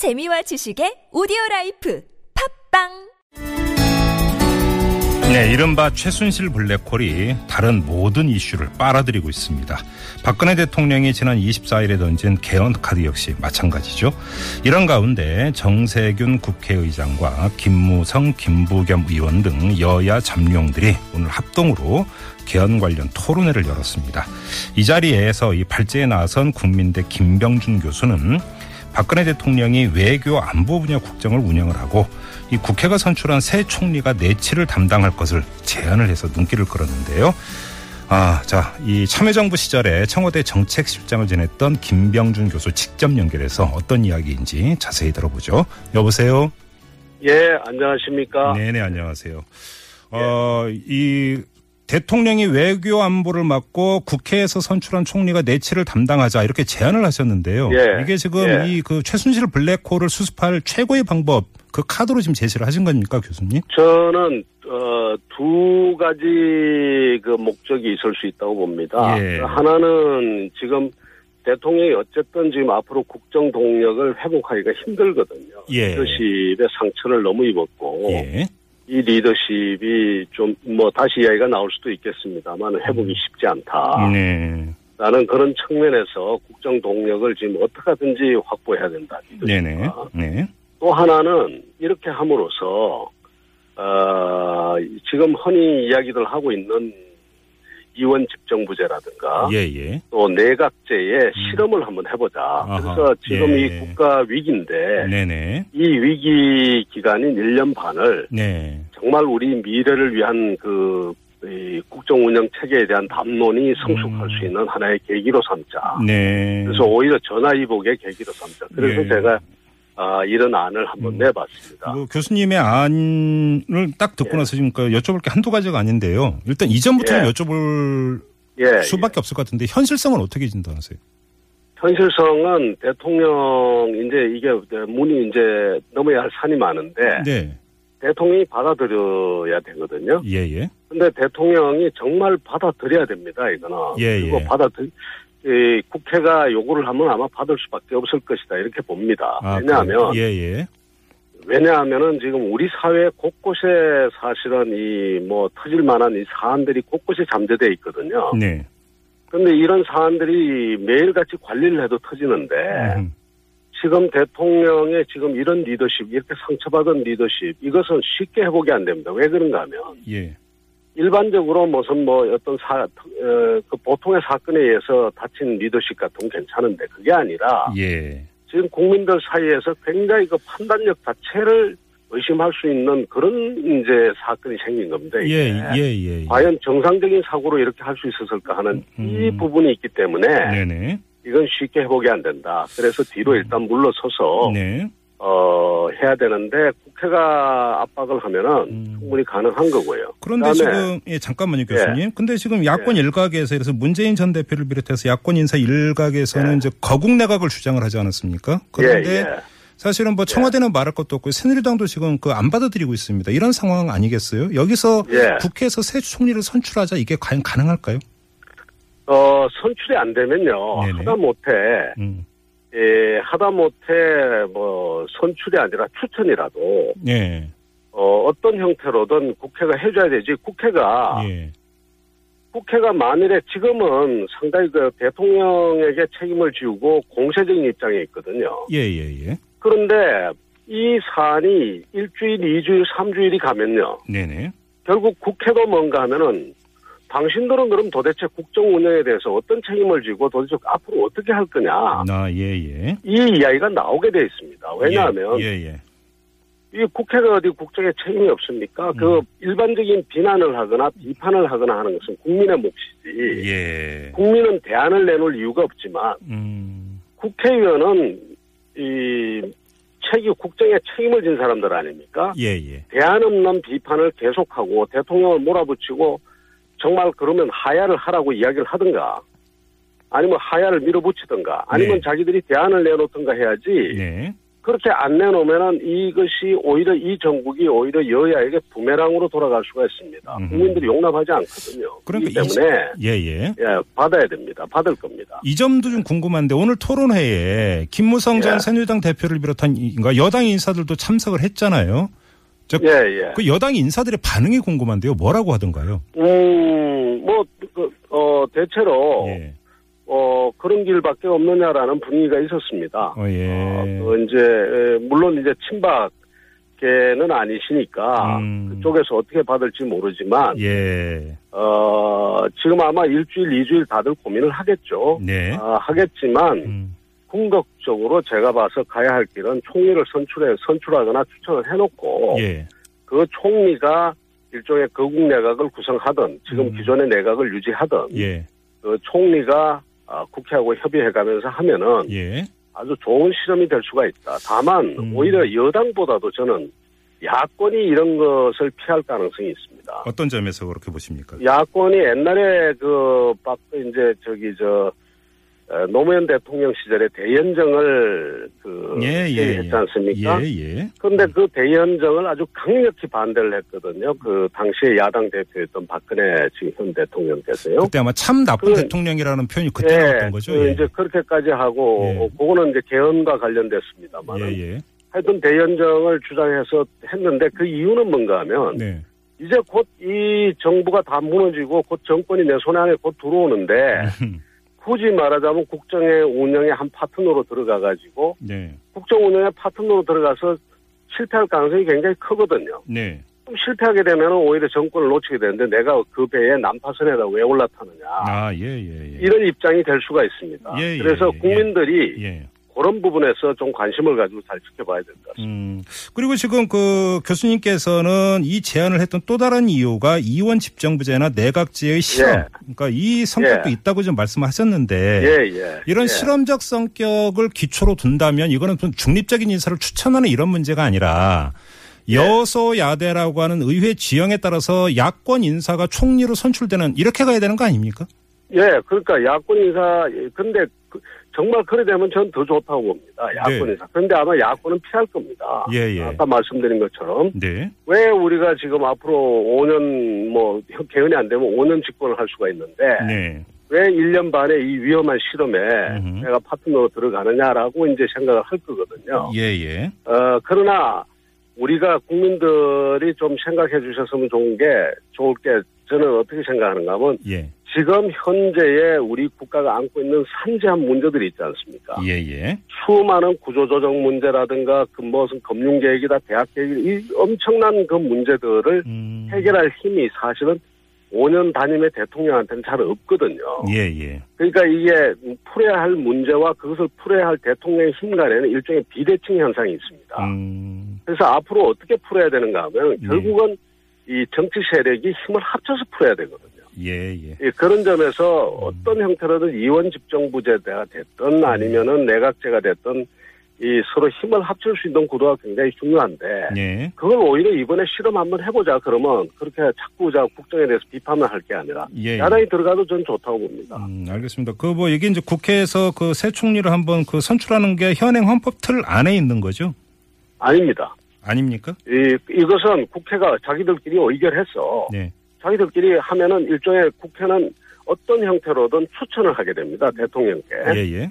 재미와 지식의 오디오 라이프 팟빵 네, 이른바 최순실 블랙홀이 다른 모든 이슈를 빨아들이고 있습니다. 박근혜 대통령이 지난 24일에 던진 개헌 카드 역시 마찬가지죠. 이런 가운데 정세균 국회의장과 김무성, 김부겸 의원 등 여야 잠룡들이 오늘 합동으로 개헌 관련 토론회를 열었습니다. 이 자리에서 이 발제에 나선 국민대 김병준 교수는 박근혜 대통령이 외교 안보 분야 국정을 운영을 하고 이 국회가 선출한 새 총리가 내치를 담당할 것을 제안을 해서 눈길을 끌었는데요. 아, 자, 이 참여정부 시절에 청와대 정책실장을 지냈던 김병준 교수 직접 연결해서 어떤 이야기인지 자세히 들어보죠. 여보세요? 예, 안녕하십니까. 네네, 안녕하세요. 어, 이 대통령이 외교 안보를 맡고 국회에서 선출한 총리가 내치를 담당하자 이렇게 제안을 하셨는데요. 예. 이게 지금 예. 이그 최순실 블랙홀을 수습할 최고의 방법 그 카드로 지금 제시를 하신 겁니까, 교수님? 저는 어, 두 가지 그 목적이 있을 수 있다고 봅니다. 예. 하나는 지금 대통령이 어쨌든 지금 앞으로 국정 동력을 회복하기가 힘들거든요. 예. 리더십의 상처를 너무 입었고 예. 이 리더십이 좀 뭐 다시 이야기가 나올 수도 있겠습니다만 회복이 쉽지 않다. 네. 라는 그런 측면에서 국정 동력을 지금 어떻게 하든지 확보해야 된다. 네네. 리더십과. 네. 또 하나는 이렇게 함으로써 어, 지금 흔히 이야기들 하고 있는 이원 집정부제라든가 예, 예. 또 내각제의 실험을 한번 해보자. 그래서 지금 예. 이 국가 위기인데 네네. 이 위기 기간인 1년 반을 네. 정말 우리 미래를 위한 그, 이 국정 운영 체계에 대한 담론이 성숙할 음. 수 있는 하나의 계기로 삼자. 네. 그래서 오히려 전화위복의 계기로 삼자. 그래서 예. 제가 아, 이런 안을 한번 음. 내봤습니다. 뭐 교수님의 안을 딱 듣고 예. 나서 지금 그 여쭤볼 게 한두 가지가 아닌데요. 일단 이전부터는 예. 여쭤볼 예, 수밖에 없을 것 같은데 현실성은 어떻게 진단하세요? 현실성은 대통령 이제 이게 문이 이제 넘어야 할 산이 많은데 네. 대통령이 받아들여야 되거든요. 예, 예. 근데 대통령이 정말 받아들여야 됩니다. 이거는 예, 그리고 예. 받아들 이 국회가 요구를 하면 아마 받을 수밖에 없을 것이다 이렇게 봅니다. 아, 왜냐하면? 예, 예. 왜냐하면은 지금 우리 사회 곳곳에 사실은 이 뭐 터질 만한 이 사안들이 곳곳에 잠재돼 있거든요. 네. 근데 이런 사안들이 매일같이 관리를 해도 터지는데 음. 지금 대통령의 지금 이런 리더십, 이렇게 상처받은 리더십, 이것은 쉽게 회복이 안 됩니다. 왜 그런가 하면, 예. 일반적으로 무슨 뭐 어떤 사, 어, 그 보통의 사건에 의해서 다친 리더십 같은 건 괜찮은데, 그게 아니라, 예. 지금 국민들 사이에서 굉장히 그 판단력 자체를 의심할 수 있는 그런 이제 사건이 생긴 겁니다. 예, 이게. 예, 예. 과연 정상적인 사고로 이렇게 할 수 있었을까 하는 이 음. 부분이 있기 때문에, 네네. 이건 쉽게 회복이 안 된다. 그래서 뒤로 일단 물러서서 네. 어 해야 되는데 국회가 압박을 하면은 음. 충분히 가능한 거고요. 그런데 지금 예 잠깐만요 교수님. 근데 지금 야권 일각에서 그래서 문재인 전 대표를 비롯해서 야권 인사 일각에서는 예. 이제 거국 내각을 주장을 하지 않았습니까? 그런데 예, 예. 사실은 뭐 청와대는 말할 것도 없고 새누리당도 지금 그 안 받아들이고 있습니다. 이런 상황 아니겠어요? 여기서 예. 국회에서 새 총리를 선출하자 이게 과연 가능할까요? 어 선출이 안 되면요 네네. 하다 못해 음. 예 하다 못해 뭐 선출이 아니라 추천이라도 예. 어 어떤 형태로든 국회가 해줘야 되지 국회가 예. 국회가 만일에 지금은 상당히 그 대통령에게 책임을 지우고 공세적인 입장에 있거든요. 예, 예, 예. 그런데 이 사안이 일주일, 이주일, 삼주일이 가면요. 네네. 결국 국회도 뭔가 하면은 당신들은 그럼 도대체 국정 운영에 대해서 어떤 책임을 지고 도대체 앞으로 어떻게 할 거냐. 나, 예, 예. 이 이야기가 나오게 돼 있습니다. 왜냐하면 예, 예. 예. 이 국회가 어디 국정에 책임이 없습니까? 그 음. 일반적인 비난을 하거나 비판을 하거나 하는 것은 국민의 몫이지. 예. 국민은 대안을 내놓을 이유가 없지만 음. 국회의원은 이 책임 국정에 책임을 진 사람들 아닙니까? 예, 예. 대안 없는 비판을 계속하고 대통령을 몰아붙이고 정말 그러면 하야를 하라고 이야기를 하든가 아니면 하야를 밀어붙이든가 아니면 네. 자기들이 대안을 내놓든가 해야지 네. 그렇게 안 내놓으면은 이것이 오히려 이 정국이 오히려 여야에게 부메랑으로 돌아갈 수가 있습니다. 음흠. 국민들이 용납하지 않거든요. 그러니까 그렇기 때문에 예예. 예, 받아야 됩니다. 받을 겁니다. 이 점도 좀 궁금한데 오늘 토론회에 김무성 전 예. 새누리당 대표를 비롯한 이- 그러니까 여당 인사들도 참석을 했잖아요. 저, 예, 예. 그 여당 인사들의 반응이 궁금한데요. 뭐라고 하던가요? 음, 뭐, 그, 어, 대체로, 예. 어, 그런 길밖에 없느냐라는 분위기가 있었습니다. 어, 예. 어, 그 이제, 에, 물론 이제 친박 계는 아니시니까, 음. 그쪽에서 어떻게 받을지 모르지만, 예. 어, 지금 아마 일주일, 이주일 다들 고민을 하겠죠. 네. 아, 하겠지만, 음. 궁극적으로 제가 봐서 가야 할 길은 총리를 선출해, 선출하거나 추천을 해놓고, 예. 그 총리가 일종의 거국 내각을 구성하든, 지금 음. 기존의 내각을 유지하든, 예. 그 총리가 아, 국회하고 협의해가면서 하면은 예. 아주 좋은 실험이 될 수가 있다. 다만 음. 오히려 여당보다도 저는 야권이 이런 것을 피할 가능성이 있습니다. 어떤 점에서 그렇게 보십니까? 야권이 옛날에 그, 박, 이제 저기 저, 어, 노무현 대통령 시절에 대연정을 그, 예, 예, 했지 않습니까? 예, 예. 그런데 그 대연정을 아주 강력히 반대를 했거든요. 그 당시에 야당 대표였던 박근혜 지금 현 대통령께서요. 그때 아마 참 나쁜 그- 대통령이라는 표현이 그때 나왔던 거죠. 그 예. 이제 그렇게까지 하고 예. 어, 그거는 이제 개헌과 관련됐습니다만 예, 예. 하여튼 대연정을 주장해서 했는데 그 이유는 뭔가 하면 네. 이제 곧 이 정부가 다 무너지고 곧 정권이 내 손 안에 곧 들어오는데 굳이 말하자면 국정의 운영의 한 파트너로 들어가 가지고 네. 국정 운영의 파트너로 들어가서 실패할 가능성이 굉장히 크거든요. 네. 좀 실패하게 되면 오히려 정권을 놓치게 되는데 내가 그 배에 난파선에다 왜 올라타느냐 아, 예, 예, 예. 이런 입장이 될 수가 있습니다. 예, 예, 그래서 예, 국민들이 예. 그런 부분에서 좀 관심을 가지고 잘 지켜봐야 될 것 같습니다. 음, 그리고 지금 그 교수님께서는 이 제안을 했던 또 다른 이유가 이원 집정부제나 내각제의 실험, 예. 그러니까 이 성격도 예. 있다고 좀 말씀하셨는데 예, 예. 이런 예. 실험적 성격을 기초로 둔다면 이거는 좀 중립적인 인사를 추천하는 이런 문제가 아니라 예. 여소야대라고 하는 의회 지형에 따라서 야권 인사가 총리로 선출되는 이렇게 가야 되는 거 아닙니까? 예, 그러니까 야권 인사, 근데 그- 정말 그래 되면 전 더 좋다고 봅니다. 야권 네. 인사. 그런데 아마 야권은 피할 겁니다. 예, 예. 아까 말씀드린 것처럼 네. 왜 우리가 지금 앞으로 5년 뭐 개헌이 안 되면 5년 집권을 할 수가 있는데 네. 왜 1년 반의 이 위험한 실험에 음흠. 내가 파트너로 들어가느냐라고 이제 생각을 할 거거든요. 예, 예. 어, 그러나 우리가 국민들이 좀 생각해 주셨으면 좋은 게 좋을 게 저는 어떻게 생각하는가 하면 예. 지금 현재의 우리 국가가 안고 있는 산재한 문제들이 있지 않습니까? 예, 예. 수많은 구조조정 문제라든가 그 무슨 금융계획이다 대학계획 이 엄청난 그 문제들을 음. 해결할 힘이 사실은 5년 단임의 대통령한테는 잘 없거든요. 예, 예. 그러니까 이게 풀어야 할 문제와 그것을 풀어야 할 대통령의 힘 간에는 일종의 비대칭 현상이 있습니다. 음. 그래서 앞으로 어떻게 풀어야 되는가 하면 예. 결국은 이 정치 세력이 힘을 합쳐서 풀어야 되거든요. 예, 예. 예, 그런 점에서 어떤 형태로든 이원 집정부제가 됐든 아니면은 내각제가 됐든 이 서로 힘을 합칠 수 있는 구도가 굉장히 중요한데 예. 그걸 오히려 이번에 실험 한번 해보자 그러면 그렇게 자꾸 자 국정에 대해서 비판을 할 게 아니라 예. 야당이 들어가도 전 좋다고 봅니다. 음, 알겠습니다. 그 뭐 이게 이제 국회에서 그 새 총리를 한번 그 선출하는 게 현행 헌법 틀 안에 있는 거죠? 아닙니다. 아닙니까? 이 이것은 국회가 자기들끼리 의결했어. 네. 자기들끼리 하면은 일종의 국회는 어떤 형태로든 추천을 하게 됩니다. 대통령께. 예, 예.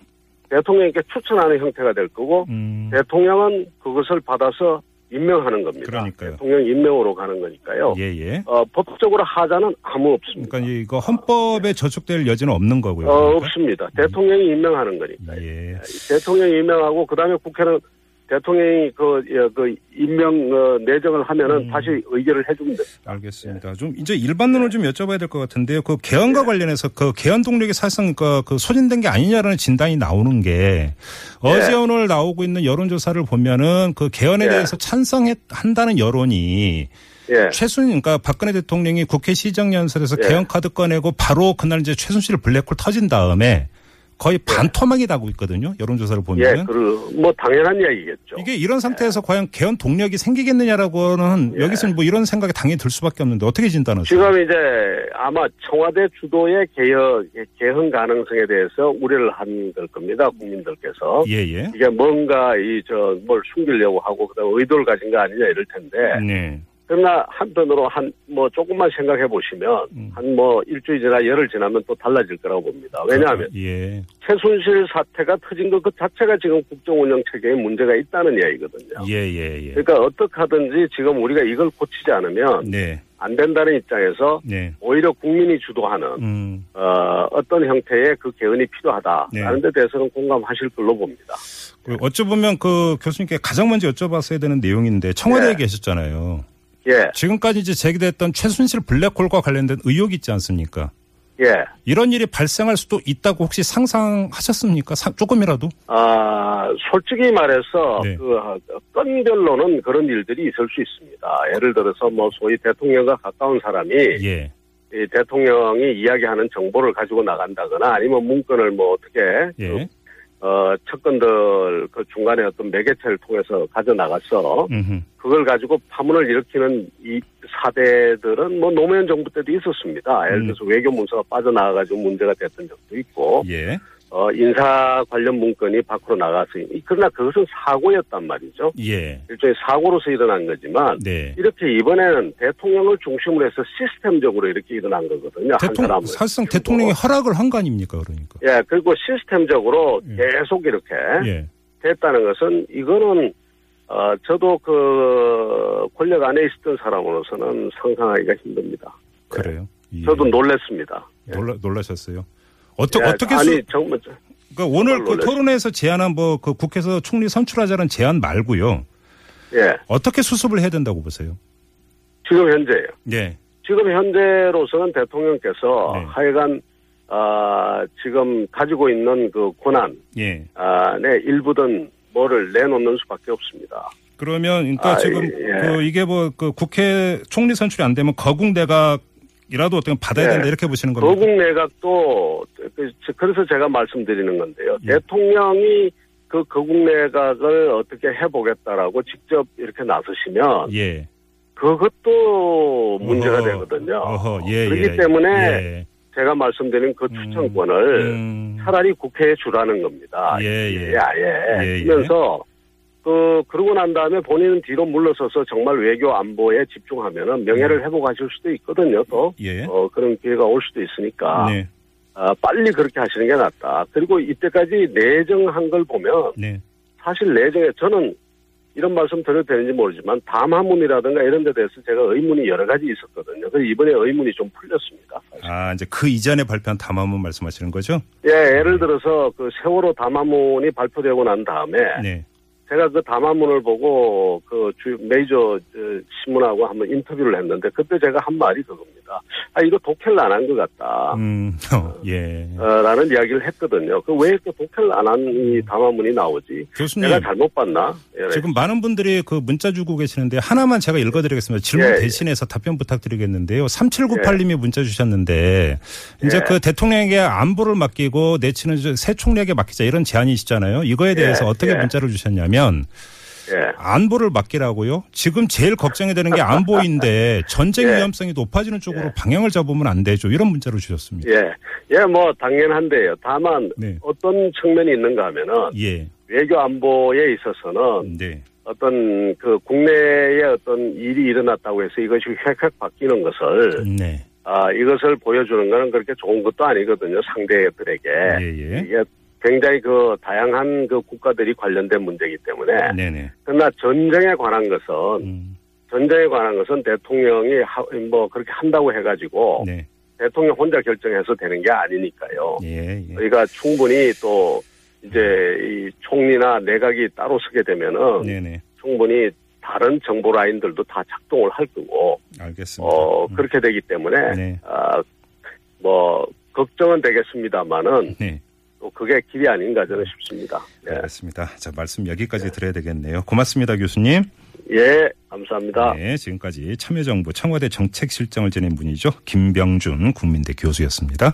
대통령께 추천하는 형태가 될 거고 음. 대통령은 그것을 받아서 임명하는 겁니다. 그러니까요. 대통령 임명으로 가는 거니까요. 예, 예. 어, 법적으로 하자는 아무 없습니다. 그러니까 이거 헌법에 저촉될 여지는 없는 거고요. 어, 그러니까. 없습니다. 대통령이 임명하는 거니까요. 예. 대통령이 임명하고 그다음에 국회는 대통령이 그, 예, 그 임명 어, 내정을 하면은 음. 다시 의결을 해주면 됩니다. 알겠습니다. 좀 이제 일반론을 좀 여쭤봐야 될 것 같은데요. 그 개헌과 관련해서 그 개헌 동력이 사실상 그, 그 소진된 게 아니냐라는 진단이 나오는 게 어제 오늘 나오고 있는 여론조사를 보면은 그 개헌에 예. 대해서 찬성한다는 여론이 예. 최순 그러니까 박근혜 대통령이 국회 시정연설에서 예. 개헌 카드 꺼내고 바로 그날 이제 최순실 블랙홀 터진 다음에 거의 반토막이 나고 있거든요. 여론조사를 예, 보면. 그, 뭐, 당연한 이야기겠죠. 이게 이런 상태에서 과연 개헌 동력이 생기겠느냐라고는 예. 여기서는 뭐 이런 생각이 당연히 들 수밖에 없는데 어떻게 진단하세요? 지금 이제 아마 청와대 주도의 개혁, 개헌 가능성에 대해서 우려를 한 걸 겁니다. 국민들께서. 예, 예. 이게 뭔가 이, 저, 뭘 숨기려고 하고, 그 다음 의도를 가진 거 아니냐 이럴 텐데. 네. 그러나 한편으로 한, 뭐, 조금만 생각해 보시면, 음. 한 뭐, 일주일 지나 열흘 지나면 또 달라질 거라고 봅니다. 왜냐하면, 예. 최순실 사태가 터진 것 그 자체가 지금 국정 운영 체계에 문제가 있다는 이야기거든요. 예, 예, 예. 그러니까 어떻게 하든지 지금 우리가 이걸 고치지 않으면 네. 안 된다는 입장에서 네. 오히려 국민이 주도하는 음. 어, 어떤 형태의 그 개헌이 필요하다라는 네. 데 대해서는 공감하실 걸로 봅니다. 그 어찌 보면 그 교수님께 가장 먼저 여쭤봤어야 되는 내용인데 청와대에 예. 계셨잖아요. 예, 지금까지 이제 제기됐던 최순실 블랙홀과 관련된 의혹이 있지 않습니까? 예. 이런 일이 발생할 수도 있다고 혹시 상상하셨습니까? 사- 조금이라도? 아, 솔직히 말해서 네. 그 어, 건별로는 그런 일들이 있을 수 있습니다. 예를 들어서 뭐 소위 대통령과 가까운 사람이 예. 이 대통령이 이야기하는 정보를 가지고 나간다거나 아니면 문건을 뭐 어떻게 예. 그, 어, 측근들 그 중간에 어떤 매개체를 통해서 가져 나가서 음흠. 그걸 가지고 파문을 일으키는 이 사대들은 뭐 노무현 정부 때도 있었습니다. 예를 음. 들어서 외교 문서가 빠져나가가지고 문제가 됐던 적도 있고, 예. 어, 인사 관련 문건이 밖으로 나갔으니, 그러나 그것은 사고였단 말이죠. 예. 일종의 사고로서 일어난 거지만, 네. 이렇게 이번에는 대통령을 중심으로 해서 시스템적으로 이렇게 일어난 거거든요. 한 대통령. 사실상. 대통령이 허락을 한 거 아닙니까, 그러니까. 예, 그리고 시스템적으로 예. 계속 이렇게 예. 됐다는 것은 이거는 어 저도 그 권력 안에 있었던 사람으로서는 상상하기가 힘듭니다. 그래요. 예. 저도 놀랐습니다. 예. 놀라, 놀라셨어요. 어떠, 예, 어떻게 아니 수, 정말 저- 그러니까 오늘 그. 토론회에서 제안한 뭐 그 국회에서 총리 선출하자는 제안 말고요. 예 어떻게 수습을 해야 된다고 보세요? 지금 현재요. 예. 지금 현재로서는 대통령께서 네. 하여간 아 지금 가지고 있는 그 권한 예. 아의 일부든 뭐를 내놓는 수밖에 없습니다. 그러면 그러니까 아, 지금 예. 그 이게 뭐 그 국회 총리 선출이 안 되면 거국 내각 이라도 어떤 받아야 예. 된다 이렇게 보시는 겁니까? 거국 내각도 그- 그래서 제가 말씀드리는 건데요. 예. 대통령이 그 거국 내각을 어떻게 해보겠다라고 직접 이렇게 나서시면 예. 그것도 문제가 어허, 되거든요. 어허, 예, 그렇기 예. 때문에 예. 제가 말씀드린 그 추천권을 음. 차라리 국회에 주라는 겁니다. 예, 예. 아예. 예, 예. 그러면서 그 그러고 난 다음에 본인은 뒤로 물러서서 정말 외교 안보에 집중하면은 명예를 회복하실 수도 있거든요. 또 예. 어, 그런 기회가 올 수도 있으니까 네. 아, 빨리 그렇게 하시는 게 낫다. 그리고 이때까지 내정한 걸 보면 네. 사실 내정에 저는 이런 말씀 드려도 되는지 모르지만 담화문이라든가 이런 데 대해서 제가 의문이 여러 가지 있었거든요. 그래서 이번에 의문이 좀 풀렸습니다. 사실. 아, 이제 그 이전에 발표한 담화문 말씀하시는 거죠? 예, 예를 들어서 그 세월호 담화문이 발표되고 난 다음에 네. 제가 그 담화문을 보고 그 주, 메이저 저 신문하고 한번 인터뷰를 했는데 그때 제가 한 말이 그겁니다. 아, 이거 독해를 안 한 것 같다. 음, 어, 예. 어, 라는 이야기를 했거든요. 그왜 이렇게 독해를 안 한 이 담화문이 나오지? 교수님. 내가 잘못 봤나? 예, 지금 많은 분들이 그 문자 주고 계시는데 하나만 제가 읽어드리겠습니다. 질문 예, 예. 대신해서 답변 부탁드리겠는데요. 3798님이 문자 주셨는데 이제 예. 그 대통령에게 안보를 맡기고 내치는 새 총리에게 맡기자 이런 제안이시잖아요. 이거에 대해서 예, 어떻게 예. 문자를 주셨냐면 예. 안보를 맡기라고요. 지금 제일 걱정이 되는 게 안보인데 전쟁 예. 위험성이 높아지는 쪽으로 방향을 잡으면 안 되죠. 이런 문자를 주셨습니다. 예. 예, 뭐, 당연한데요. 다만, 네. 어떤 측면이 있는가 하면은, 예. 외교 안보에 있어서는 네. 어떤 그 국내에 어떤 일이 일어났다고 해서 이것이 획획 바뀌는 것을, 네. 아, 이것을 보여주는 거는 그렇게 좋은 것도 아니거든요. 상대들에게. 예, 예. 이게 굉장히 그 다양한 그 국가들이 관련된 문제이기 때문에. 네네. 그러나 전쟁에 관한 것은, 음, 전쟁에 관한 것은 대통령이 하- 뭐 그렇게 한다고 해가지고 네. 대통령 혼자 결정해서 되는 게 아니니까요. 예, 예. 저희가 충분히 또 이제 이 총리나 내각이 따로 서게 되면은 네네. 충분히 다른 정보 라인들도 다 작동을 할 거고 알겠습니다. 어 음. 그렇게 되기 때문에 네. 아 뭐 걱정은 되겠습니다만은 네. 또 그게 길이 아닌가 저는 싶습니다. 예, 알겠습니다. 자, 말씀 여기까지 드려야 되겠네요. 고맙습니다, 교수님. 예 감사합니다. 네, 지금까지 참여정부 청와대 정책실장을 지낸 분이죠. 김병준 국민대 교수였습니다.